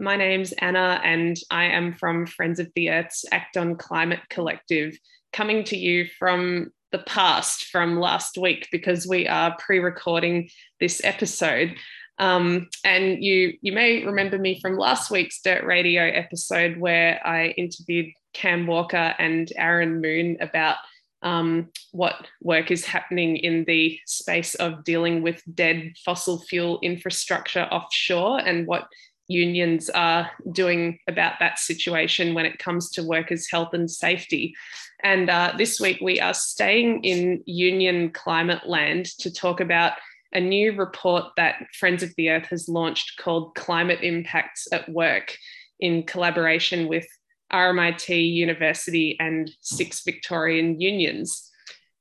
My name's Anna, and I am from Friends of the Earth's Act on Climate Collective, coming to you from the past, from last week, because we are pre-recording this episode. Um, and you you may remember me from last week's Dirt Radio episode where I interviewed Cam Walker and Aaron Moon about um, what work is happening in the space of dealing with dead fossil fuel infrastructure offshore and what unions are doing about that situation when it comes to workers' health and safety. And uh, this week we are staying in union climate land to talk about a new report that Friends of the Earth has launched called Climate Impacts at Work in collaboration with RMIT University and six Victorian unions.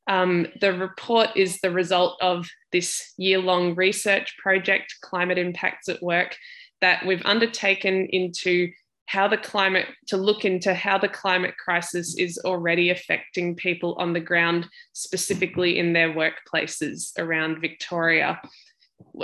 Um, the report is the result of this year long research project, Climate Impacts at Work, that we've undertaken into how the climate, to look into how the climate crisis is already affecting people on the ground, specifically in their workplaces around Victoria.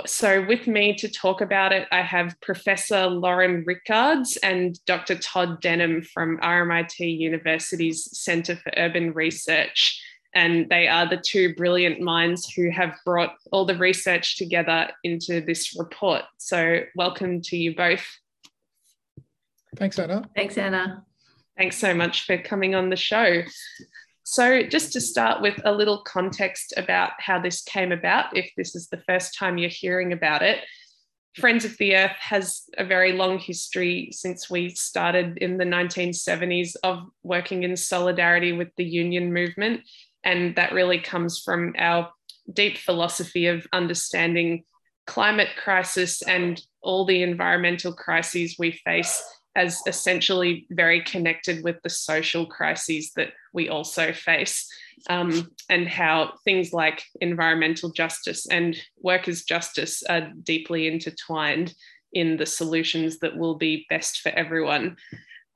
So, with me to talk about it, I have Professor Lauren Rickards and Dr. Todd Denham from RMIT University's Centre for Urban Research. And they are the two brilliant minds who have brought all the research together into this report. So, welcome to you both. Thanks, Anna. Thanks, Anna. Thanks so much for coming on the show. So, just to start with a little context about how this came about, if this is the first time you're hearing about it, Friends of the Earth has a very long history since we started in the 1970s of working in solidarity with the union movement. And that really comes from our deep philosophy of understanding climate crisis and all the environmental crises we face as essentially very connected with the social crises that we also face, um, and how things like environmental justice and workers' justice are deeply intertwined in the solutions that will be best for everyone.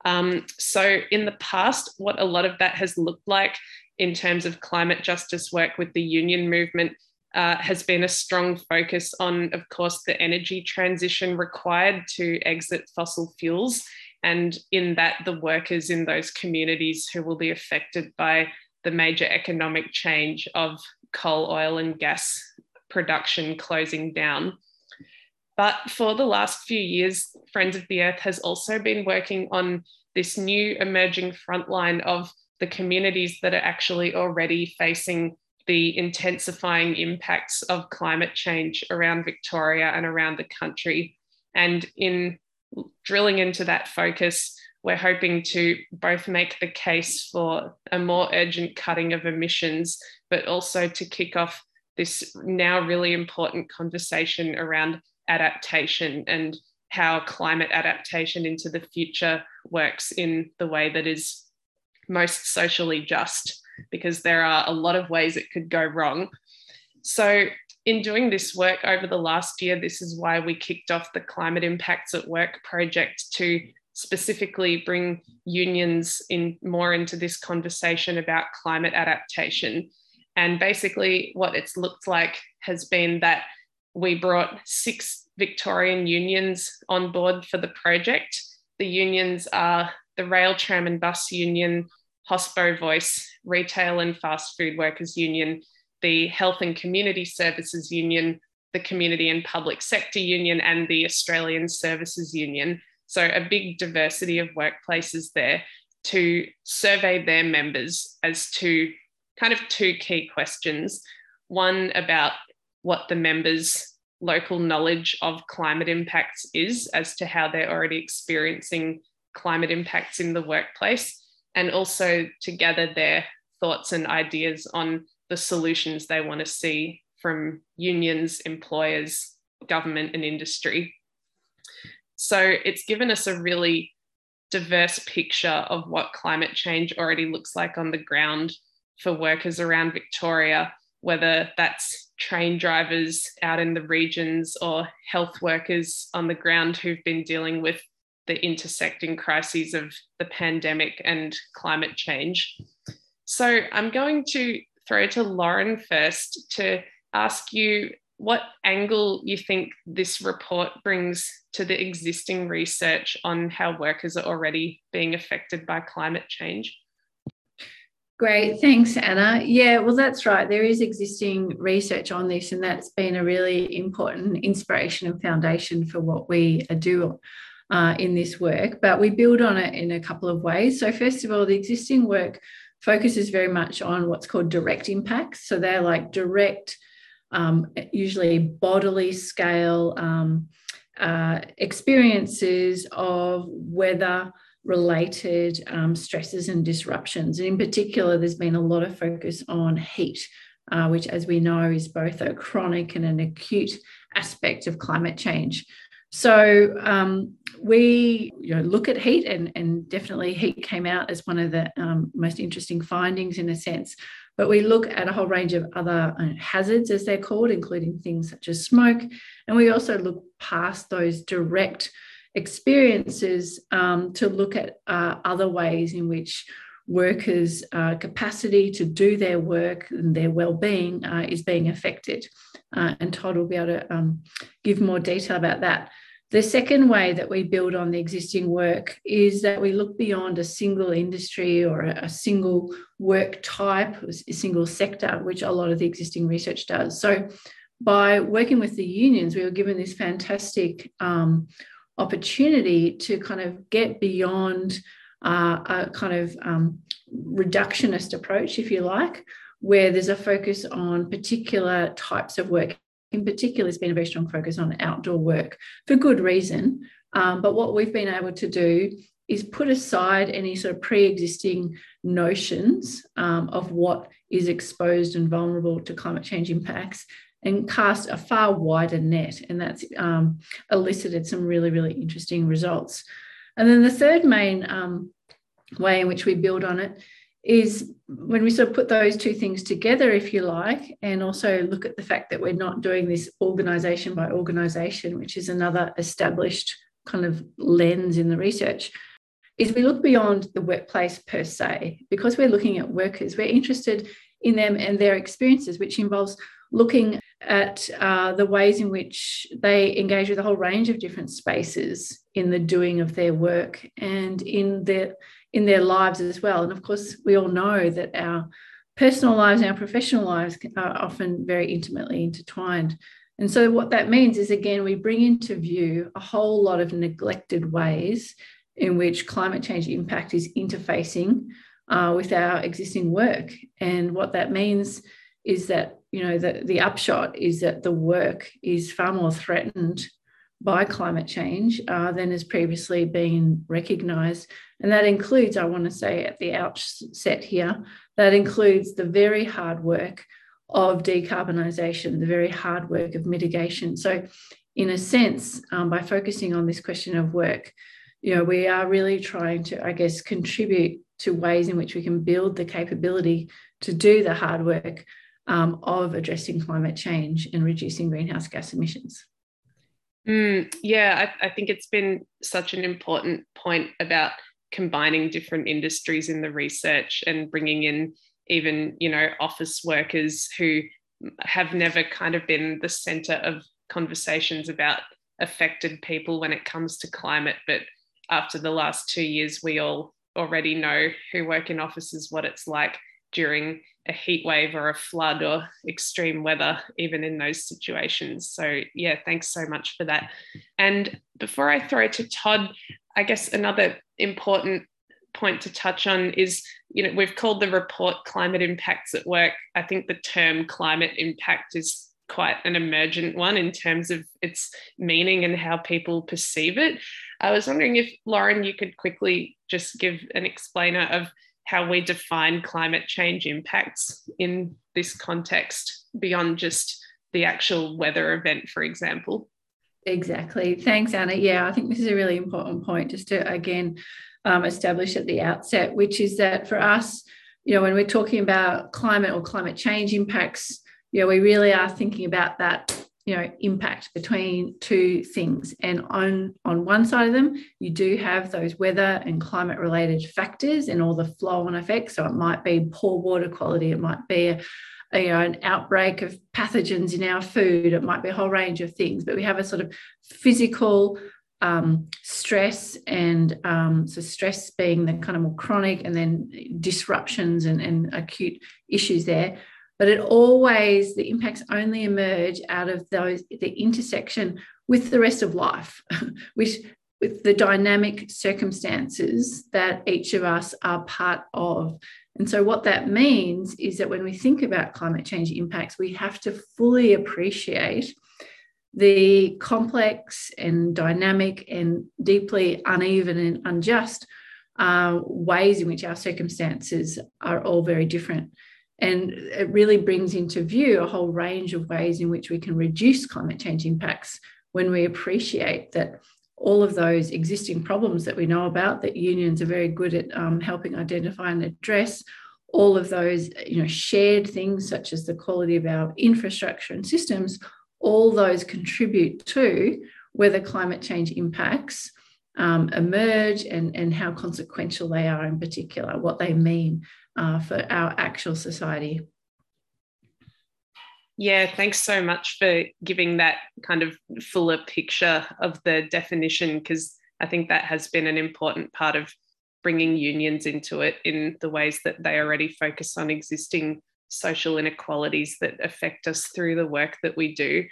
Um, so, in the past, what a lot of that has looked like in terms of climate justice work with the union movement uh, has been a strong focus on, of course, the energy transition required to exit fossil fuels. And in that, the workers in those communities who will be affected by the major economic change of coal, oil, and gas production closing down. But for the last few years, Friends of the Earth has also been working on this new emerging frontline of the communities that are actually already facing the intensifying impacts of climate change around Victoria and around the country. And in drilling into that focus, we're hoping to both make the case for a more urgent cutting of emissions, but also to kick off this now really important conversation around adaptation and how climate adaptation into the future works in the way that is most socially just because there are a lot of ways it could go wrong. So, in doing this work over the last year, this is why we kicked off the Climate Impacts at Work project to specifically bring unions in more into this conversation about climate adaptation. And basically, what it's looked like has been that we brought six Victorian unions on board for the project. The unions are the Rail, Tram, and Bus Union, Hospo Voice, Retail and Fast Food Workers Union, the Health and Community Services Union, the Community and Public Sector Union, and the Australian Services Union. So, a big diversity of workplaces there to survey their members as to kind of two key questions. One about what the members' local knowledge of climate impacts is as to how they're already experiencing climate impacts in the workplace, and also to gather their thoughts and ideas on the solutions they want to see from unions, employers, government, and industry. So it's given us a really diverse picture of what climate change already looks like on the ground for workers around Victoria, whether that's train drivers out in the regions or health workers on the ground who've been dealing with the intersecting crises of the pandemic and climate change. So I'm going to throw to Lauren first to ask you what angle you think this report brings to the existing research on how workers are already being affected by climate change. Great, thanks, Anna. Yeah, well, that's right. There is existing research on this, and that's been a really important inspiration and foundation for what we do uh, in this work. But we build on it in a couple of ways. So, first of all, the existing work focuses very much on what's called direct impacts. So, they're like direct, um, usually bodily scale um, uh, experiences of weather related um, stresses and disruptions. And in particular, there's been a lot of focus on heat, uh, which, as we know, is both a chronic and an acute aspect of climate change. So um, we you know, look at heat, and, and definitely heat came out as one of the um, most interesting findings in a sense. But we look at a whole range of other uh, hazards, as they're called, including things such as smoke. And we also look past those direct experiences um, to look at uh, other ways in which workers' uh, capacity to do their work and their well-being uh, is being affected. Uh, and Todd will be able to um, give more detail about that. The second way that we build on the existing work is that we look beyond a single industry or a, single work type, a single sector, which a lot of the existing research does. So, by working with the unions, we were given this fantastic um, opportunity to kind of get beyond uh, a kind of um, reductionist approach, if you like, where there's a focus on particular types of work. In particular, there's been a very strong focus on outdoor work for good reason. Um, but what we've been able to do is put aside any sort of pre existing notions um, of what is exposed and vulnerable to climate change impacts and cast a far wider net. And that's um, elicited some really, really interesting results. And then the third main um, way in which we build on it is when we sort of put those two things together, if you like, and also look at the fact that we're not doing this organization by organization, which is another established kind of lens in the research, is we look beyond the workplace per se. Because we're looking at workers, we're interested in them and their experiences, which involves looking at uh, the ways in which they engage with a whole range of different spaces in the doing of their work and in their in their lives as well. And of course, we all know that our personal lives and our professional lives are often very intimately intertwined. And so, what that means is again, we bring into view a whole lot of neglected ways in which climate change impact is interfacing uh, with our existing work. And what that means is that you know the, the upshot is that the work is far more threatened by climate change uh, than has previously been recognised. And that includes, I want to say at the outset here, that includes the very hard work of decarbonisation, the very hard work of mitigation. So, in a sense, um, by focusing on this question of work, you know, we are really trying to, I guess, contribute to ways in which we can build the capability to do the hard work um, of addressing climate change and reducing greenhouse gas emissions. Mm, yeah, I, I think it's been such an important point about combining different industries in the research and bringing in even you know office workers who have never kind of been the center of conversations about affected people when it comes to climate but after the last two years we all already know who work in offices what it's like during a heat wave or a flood or extreme weather, even in those situations. So, yeah, thanks so much for that. And before I throw to Todd, I guess another important point to touch on is you know we've called the report climate impacts at work i think the term climate impact is quite an emergent one in terms of its meaning and how people perceive it. I was wondering if, Lauren, you could quickly just give an explainer of how we define climate change impacts in this context beyond just the actual weather event, for example. Exactly. Thanks, Anna. Yeah, I think this is a really important point just to again um, establish at the outset, which is that for us, you know, when we're talking about climate or climate change impacts, you know, we really are thinking about that, you know, impact between two things. And on on one side of them, you do have those weather and climate related factors and all the flow on effects. So it might be poor water quality, it might be a, a, you know, an outbreak of pathogens in our food, it might be a whole range of things. But we have a sort of physical um, stress and um, so stress being the kind of more chronic and then disruptions and, and acute issues there but it always the impacts only emerge out of those the intersection with the rest of life which with the dynamic circumstances that each of us are part of and so what that means is that when we think about climate change impacts we have to fully appreciate the complex and dynamic and deeply uneven and unjust uh, ways in which our circumstances are all very different. And it really brings into view a whole range of ways in which we can reduce climate change impacts when we appreciate that all of those existing problems that we know about that unions are very good at um, helping identify and address all of those you know shared things such as the quality of our infrastructure and systems all those contribute to whether climate change impacts um, emerge and, and how consequential they are in particular, what they mean uh, for our actual society. Yeah, thanks so much for giving that kind of fuller picture of the definition, because I think that has been an important part of bringing unions into it in the ways that they already focus on existing social inequalities that affect us through the work that we do.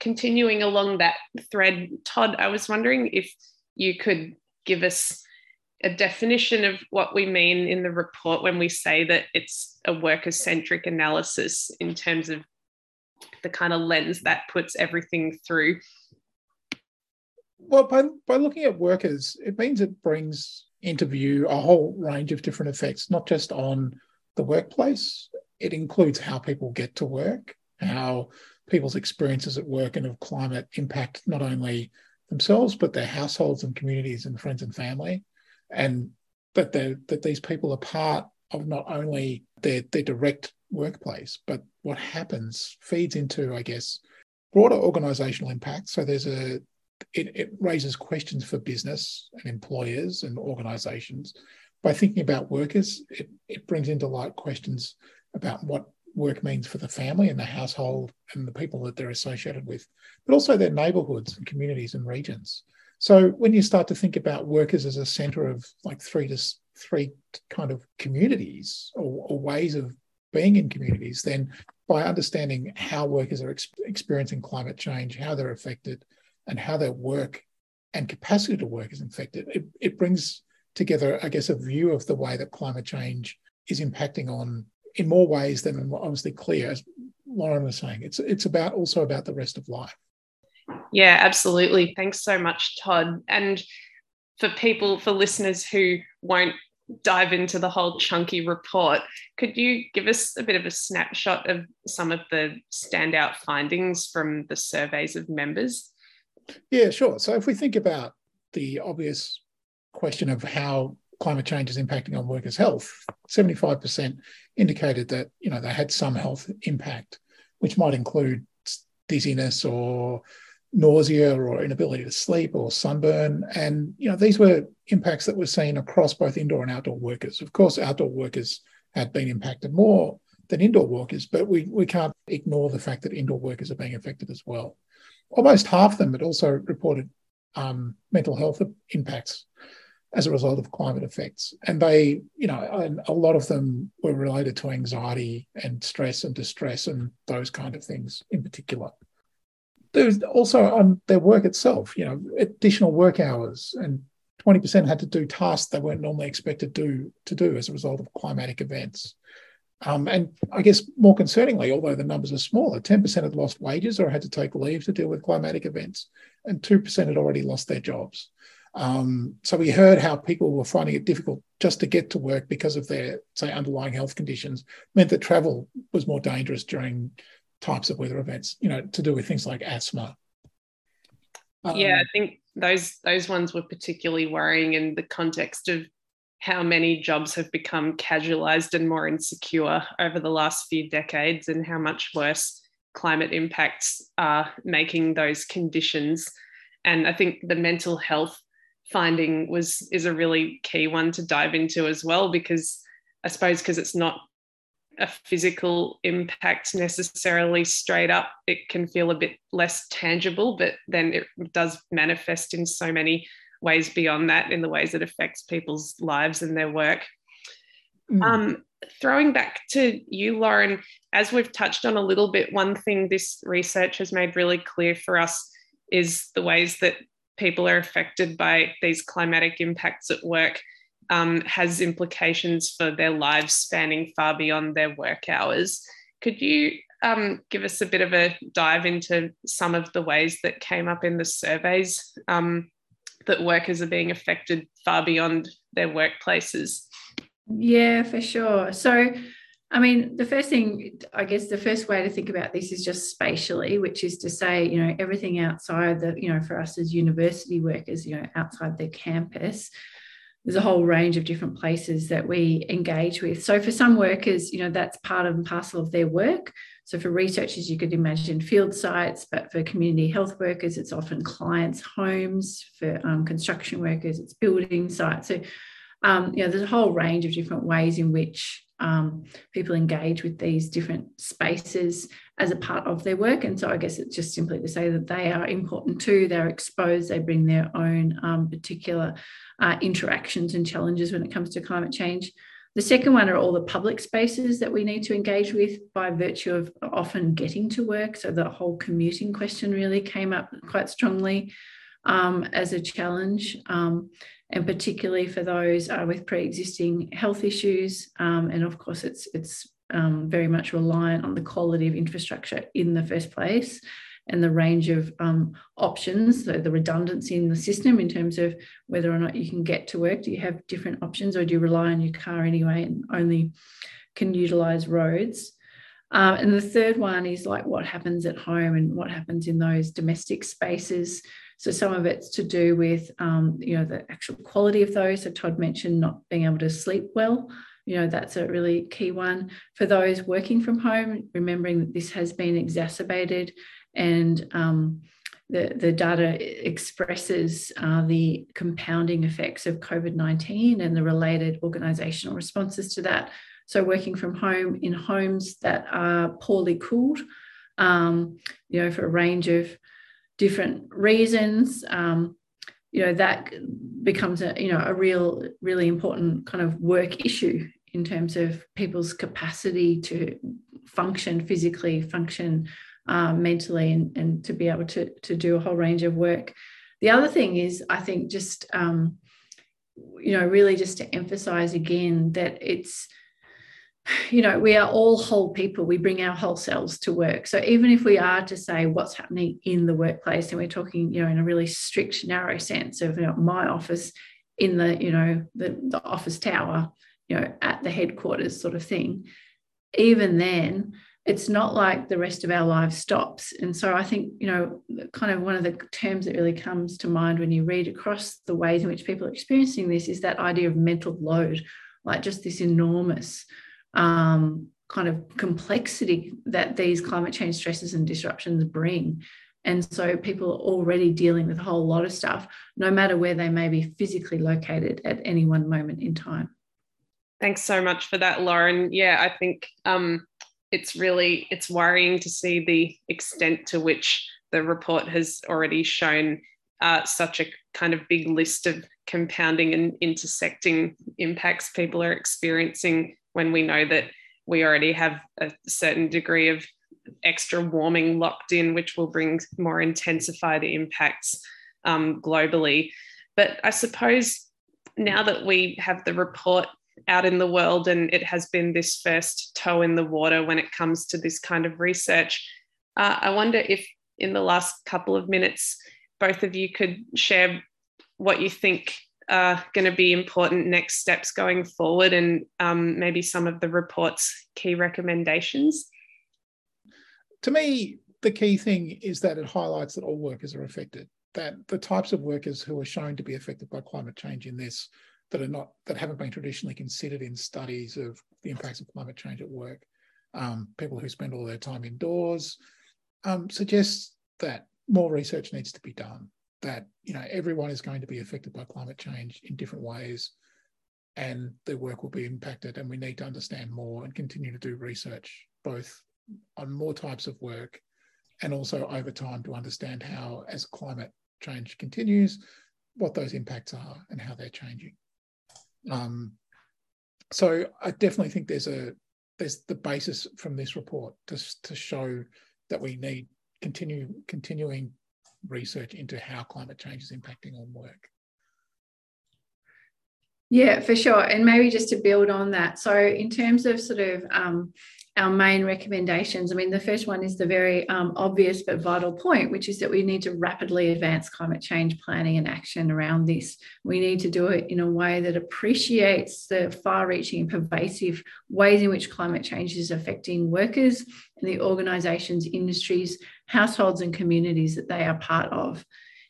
Continuing along that thread, Todd, I was wondering if you could give us a definition of what we mean in the report when we say that it's a worker centric analysis in terms of the kind of lens that puts everything through. Well, by, by looking at workers, it means it brings into view a whole range of different effects, not just on the workplace it includes how people get to work, how people's experiences at work and of climate impact not only themselves but their households and communities and friends and family, and that that these people are part of not only their their direct workplace but what happens feeds into, I guess, broader organisational impact. So there's a it, it raises questions for business and employers and organisations. By thinking about workers, it, it brings into light questions about what work means for the family and the household and the people that they're associated with, but also their neighborhoods and communities and regions. So when you start to think about workers as a center of like three to three kind of communities or, or ways of being in communities, then by understanding how workers are ex- experiencing climate change, how they're affected, and how their work and capacity to work is affected, it, it brings together, I guess, a view of the way that climate change is impacting on in more ways than obviously clear, as Lauren was saying. It's it's about also about the rest of life. Yeah, absolutely. Thanks so much, Todd. And for people, for listeners who won't dive into the whole chunky report, could you give us a bit of a snapshot of some of the standout findings from the surveys of members? Yeah, sure. So if we think about the obvious question of how climate change is impacting on workers' health, 75% indicated that you know they had some health impact, which might include dizziness or nausea or inability to sleep or sunburn. And you know these were impacts that were seen across both indoor and outdoor workers. Of course, outdoor workers had been impacted more than indoor workers, but we, we can't ignore the fact that indoor workers are being affected as well. Almost half of them had also reported um, mental health impacts as a result of climate effects. And they, you know, a lot of them were related to anxiety and stress and distress and those kind of things in particular. There's also on their work itself, you know, additional work hours and 20% had to do tasks they weren't normally expected to, to do as a result of climatic events. Um, and I guess more concerningly, although the numbers are smaller, 10% had lost wages or had to take leave to deal with climatic events, and 2% had already lost their jobs. Um, so we heard how people were finding it difficult just to get to work because of their, say, underlying health conditions, meant that travel was more dangerous during types of weather events, you know, to do with things like asthma. Um, yeah, I think those those ones were particularly worrying in the context of how many jobs have become casualized and more insecure over the last few decades and how much worse climate impacts are making those conditions and i think the mental health finding was is a really key one to dive into as well because i suppose because it's not a physical impact necessarily straight up it can feel a bit less tangible but then it does manifest in so many ways beyond that in the ways it affects people's lives and their work. Mm. Um, throwing back to you, Lauren, as we've touched on a little bit, one thing this research has made really clear for us is the ways that people are affected by these climatic impacts at work um, has implications for their lives spanning far beyond their work hours. Could you um, give us a bit of a dive into some of the ways that came up in the surveys um, that workers are being affected far beyond their workplaces. Yeah, for sure. So, I mean, the first thing, I guess, the first way to think about this is just spatially, which is to say, you know, everything outside the, you know, for us as university workers, you know, outside the campus, there's a whole range of different places that we engage with. So for some workers, you know, that's part and parcel of their work. So for researchers, you could imagine field sites, but for community health workers, it's often clients' homes. For um, construction workers, it's building sites. So, um, you know, there's a whole range of different ways in which um, people engage with these different spaces as a part of their work. And so I guess it's just simply to say that they are important too. They're exposed, they bring their own um, particular uh, interactions and challenges when it comes to climate change. The second one are all the public spaces that we need to engage with by virtue of often getting to work. So the whole commuting question really came up quite strongly um, as a challenge, um, and particularly for those uh, with pre-existing health issues. Um, and of course, it's it's um, very much reliant on the quality of infrastructure in the first place and the range of um, options, so the redundancy in the system in terms of whether or not you can get to work. Do you have different options or do you rely on your car anyway and only can utilize roads? Um, and the third one is like what happens at home and what happens in those domestic spaces. So some of it's to do with um, you know the actual quality of those. So Todd mentioned not being able to sleep well. You know that's a really key one for those working from home. Remembering that this has been exacerbated and um, the, the data expresses uh, the compounding effects of COVID 19 and the related organizational responses to that. So, working from home in homes that are poorly cooled, um, you know, for a range of different reasons, um, you know, that becomes a, you know, a real, really important kind of work issue in terms of people's capacity to function physically, function um, mentally and, and to be able to, to do a whole range of work. The other thing is, I think, just, um, you know, really just to emphasize again that it's, you know, we are all whole people. We bring our whole selves to work. So even if we are to say what's happening in the workplace, and we're talking, you know, in a really strict, narrow sense of you know, my office in the, you know, the, the office tower, you know, at the headquarters sort of thing, even then, it's not like the rest of our lives stops. And so I think, you know, kind of one of the terms that really comes to mind when you read across the ways in which people are experiencing this is that idea of mental load, like just this enormous um, kind of complexity that these climate change stresses and disruptions bring. And so people are already dealing with a whole lot of stuff, no matter where they may be physically located at any one moment in time. Thanks so much for that, Lauren. Yeah, I think um, it's really it's worrying to see the extent to which the report has already shown uh, such a kind of big list of compounding and intersecting impacts people are experiencing when we know that we already have a certain degree of extra warming locked in, which will bring more intensify the impacts um, globally. But I suppose now that we have the report out in the world, and it has been this first toe in the water when it comes to this kind of research. Uh, I wonder if, in the last couple of minutes, both of you could share what you think are going to be important next steps going forward and um, maybe some of the report's key recommendations. To me, the key thing is that it highlights that all workers are affected, that the types of workers who are shown to be affected by climate change in this that are not that haven't been traditionally considered in studies of the impacts of climate change at work, um, people who spend all their time indoors, um, suggests that more research needs to be done. That you know everyone is going to be affected by climate change in different ways, and their work will be impacted. And we need to understand more and continue to do research both on more types of work and also over time to understand how, as climate change continues, what those impacts are and how they're changing. Um, so I definitely think there's a there's the basis from this report to, to show that we need continue continuing research into how climate change is impacting on work. Yeah, for sure. And maybe just to build on that. So, in terms of sort of um, our main recommendations. I mean, the first one is the very um, obvious but vital point, which is that we need to rapidly advance climate change planning and action around this. We need to do it in a way that appreciates the far reaching and pervasive ways in which climate change is affecting workers and the organisations, industries, households, and communities that they are part of.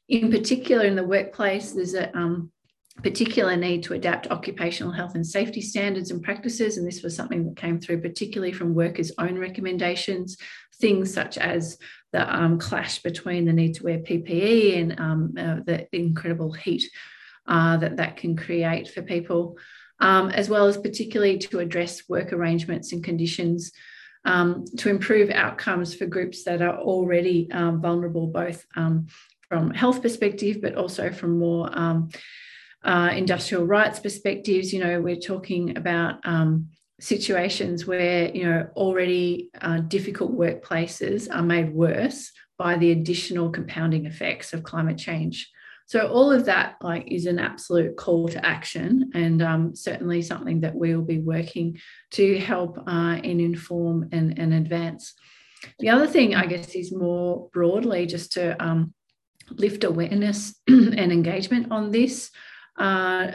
In particular, in the workplace, there's a um, particular need to adapt occupational health and safety standards and practices. And this was something that came through particularly from workers' own recommendations, things such as the um, clash between the need to wear PPE and um, uh, the incredible heat uh, that that can create for people, um, as well as particularly to address work arrangements and conditions um, to improve outcomes for groups that are already um, vulnerable, both um, from health perspective, but also from more uh, industrial rights perspectives, you know, we're talking about um, situations where, you know, already uh, difficult workplaces are made worse by the additional compounding effects of climate change. So all of that like is an absolute call to action and um, certainly something that we will be working to help uh, and inform and, and advance. The other thing, I guess, is more broadly just to um, lift awareness and engagement on this uh,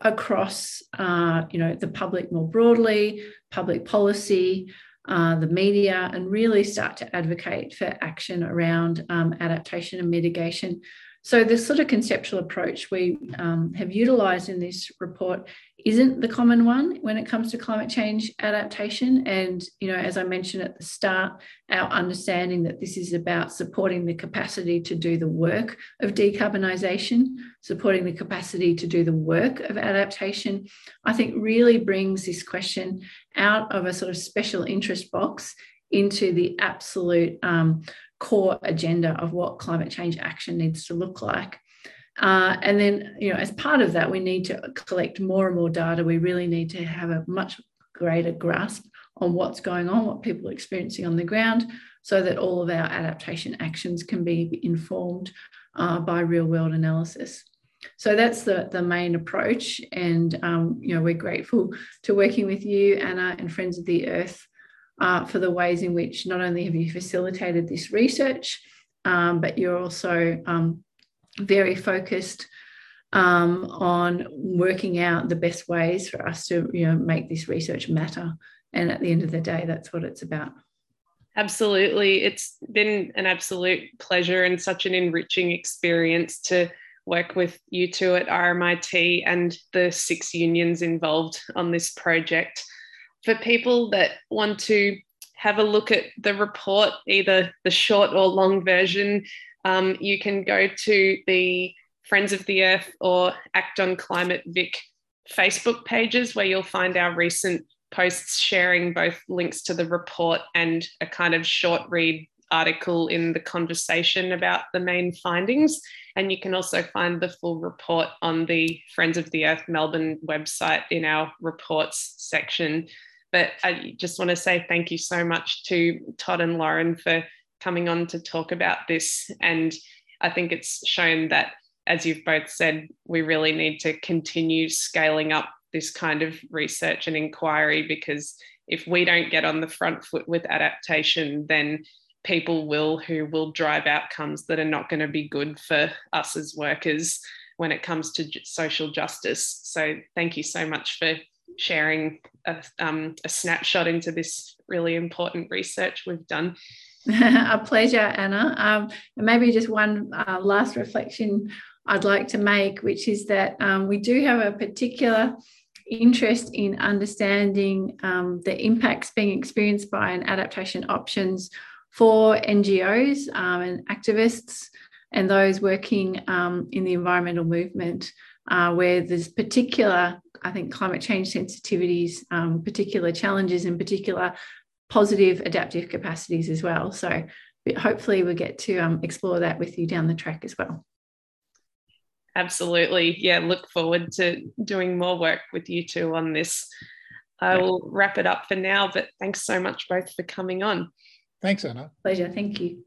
across uh, you know the public more broadly, public policy, uh, the media, and really start to advocate for action around um, adaptation and mitigation so the sort of conceptual approach we um, have utilised in this report isn't the common one when it comes to climate change adaptation. And you know, as I mentioned at the start, our understanding that this is about supporting the capacity to do the work of decarbonisation, supporting the capacity to do the work of adaptation, I think really brings this question out of a sort of special interest box into the absolute um, core agenda of what climate change action needs to look like. Uh, and then, you know, as part of that, we need to collect more and more data. We really need to have a much greater grasp on what's going on, what people are experiencing on the ground, so that all of our adaptation actions can be informed uh, by real world analysis. So that's the, the main approach. And, um, you know, we're grateful to working with you, Anna, and Friends of the Earth uh, for the ways in which not only have you facilitated this research, um, but you're also um, very focused um, on working out the best ways for us to you know make this research matter. And at the end of the day, that's what it's about. Absolutely. It's been an absolute pleasure and such an enriching experience to work with you two at RMIT and the six unions involved on this project for people that want to have a look at the report, either the short or long version, um, you can go to the Friends of the Earth or Act on Climate Vic Facebook pages where you'll find our recent posts sharing both links to the report and a kind of short read article in the conversation about the main findings. And you can also find the full report on the Friends of the Earth Melbourne website in our reports section. But I just want to say thank you so much to Todd and Lauren for coming on to talk about this. And I think it's shown that, as you've both said, we really need to continue scaling up this kind of research and inquiry because if we don't get on the front foot with adaptation, then people will who will drive outcomes that are not going to be good for us as workers when it comes to social justice. So, thank you so much for sharing a, um, a snapshot into this really important research we've done. a pleasure, Anna. Um, and maybe just one uh, last reflection I'd like to make, which is that um, we do have a particular interest in understanding um, the impacts being experienced by an adaptation options for NGOs um, and activists and those working um, in the environmental movement, uh, where there's particular, I think, climate change sensitivities, um, particular challenges, and particular positive adaptive capacities as well. So hopefully we get to um, explore that with you down the track as well. Absolutely. Yeah, look forward to doing more work with you two on this. I will wrap it up for now, but thanks so much both for coming on. Thanks, Anna. Pleasure. Thank you.